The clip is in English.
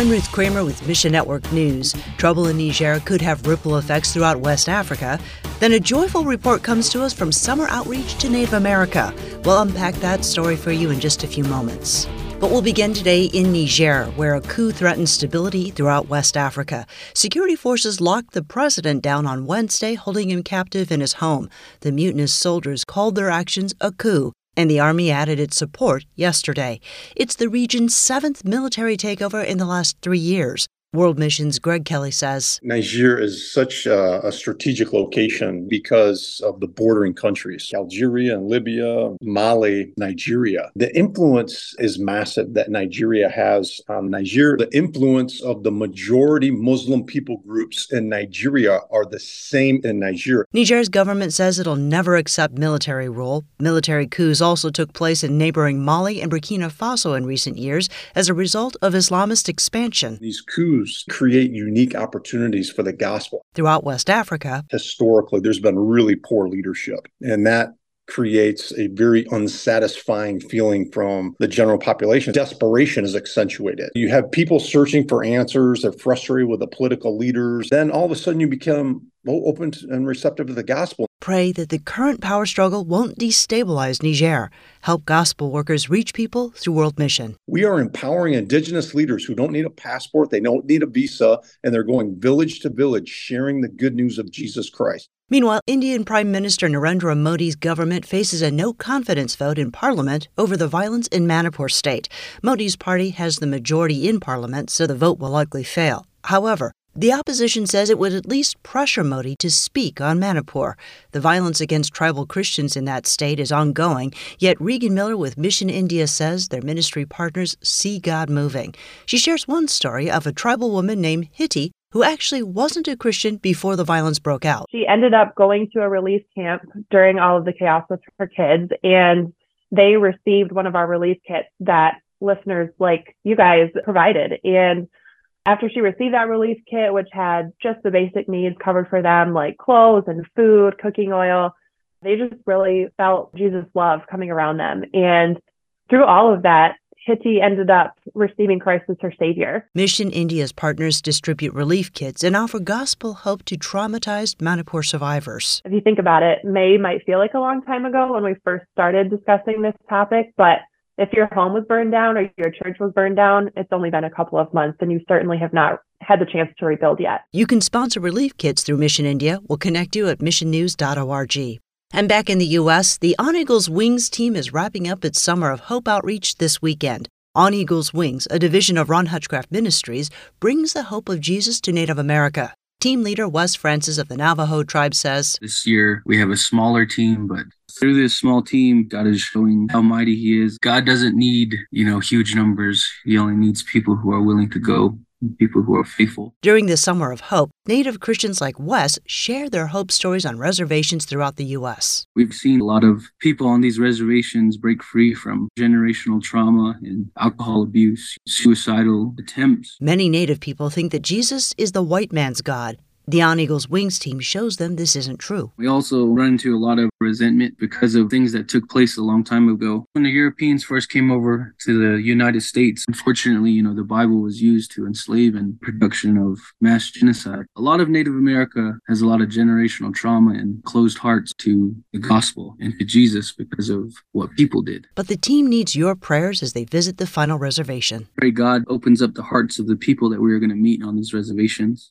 I'm Ruth Kramer with Mission Network News. Trouble in Niger could have ripple effects throughout West Africa. Then a joyful report comes to us from summer outreach to Native America. We'll unpack that story for you in just a few moments. But we'll begin today in Niger, where a coup threatens stability throughout West Africa. Security forces locked the president down on Wednesday, holding him captive in his home. The mutinous soldiers called their actions a coup and the Army added its support yesterday. It's the region's seventh military takeover in the last three years. World Mission's Greg Kelly says Niger is such a, a, strategic location because of the bordering countries Algeria and Libya, Mali, Nigeria. The influence is massive that Nigeria has on Niger. The influence of the majority Muslim people groups in Nigeria are the same in Niger. Niger's government says it'll never accept military rule. Military coups also took place in neighboring Mali and Burkina Faso in recent years as a result of Islamist expansion. These coups create unique opportunities for the gospel. Throughout West Africa, historically, there's been really poor leadership, and that creates a very unsatisfying feeling from the general population. Desperation is accentuated. You have people searching for answers, they're frustrated with the political leaders. Then all of a sudden, you become open and receptive to the gospel. Pray that the current power struggle won't destabilize Niger. Help gospel workers reach people through World Mission. We are empowering indigenous leaders who don't need a passport, they don't need a visa, and they're going village to village sharing the good news of Jesus Christ. Meanwhile, Indian Prime Minister Narendra Modi's government faces a no confidence vote in parliament over the violence in Manipur state. Modi's party has the majority in parliament, so the vote will likely fail. However, the opposition says it would at least pressure Modi to speak on Manipur. The violence against tribal Christians in that state is ongoing, yet Regan Miller with Mission India says their ministry partners see God moving. She shares one story of a tribal woman named Hitti who actually wasn't a Christian before the violence broke out. She ended up going to a relief camp during all of the chaos with her kids, and they received one of our relief kits that listeners like you guys provided. And after she received that relief kit, which had just the basic needs covered for them, like clothes and food, cooking oil, they just really felt Jesus' love coming around them. And through all of that, Hitti ended up receiving Christ as her savior. Mission India's partners distribute relief kits and offer gospel hope to traumatized Manipur survivors. If you think about it, May might feel like a long time ago when we first started discussing this topic, but if your home was burned down or your church was burned down, it's only been a couple of months and you certainly have not had the chance to rebuild yet. You can sponsor relief kits through Mission India. We'll connect you at missionnews.org. And back in the U.S., the On Eagles Wings team is wrapping up its Summer of Hope outreach this weekend. On Eagles Wings, a division of Ron Hutchcraft Ministries, brings the hope of Jesus to Native America. Team leader Wes Francis of the Navajo tribe says This year we have a smaller team, but through this small team, God is showing how mighty He is. God doesn't need, you know, huge numbers. He only needs people who are willing to go people who are faithful. During the Summer of Hope, Native Christians like Wes share their hope stories on reservations throughout the U.S. We've seen a lot of people on these reservations break free from generational trauma and alcohol abuse, suicidal attempts. Many Native people think that Jesus is the white man's God the On Eagles Wings team shows them this isn't true. We also run into a lot of resentment because of things that took place a long time ago. When the Europeans first came over to the United States, unfortunately, you know, the Bible was used to enslave and production of mass genocide. A lot of Native America has a lot of generational trauma and closed hearts to the gospel and to Jesus because of what people did. But the team needs your prayers as they visit the final reservation. Pray God opens up the hearts of the people that we are going to meet on these reservations.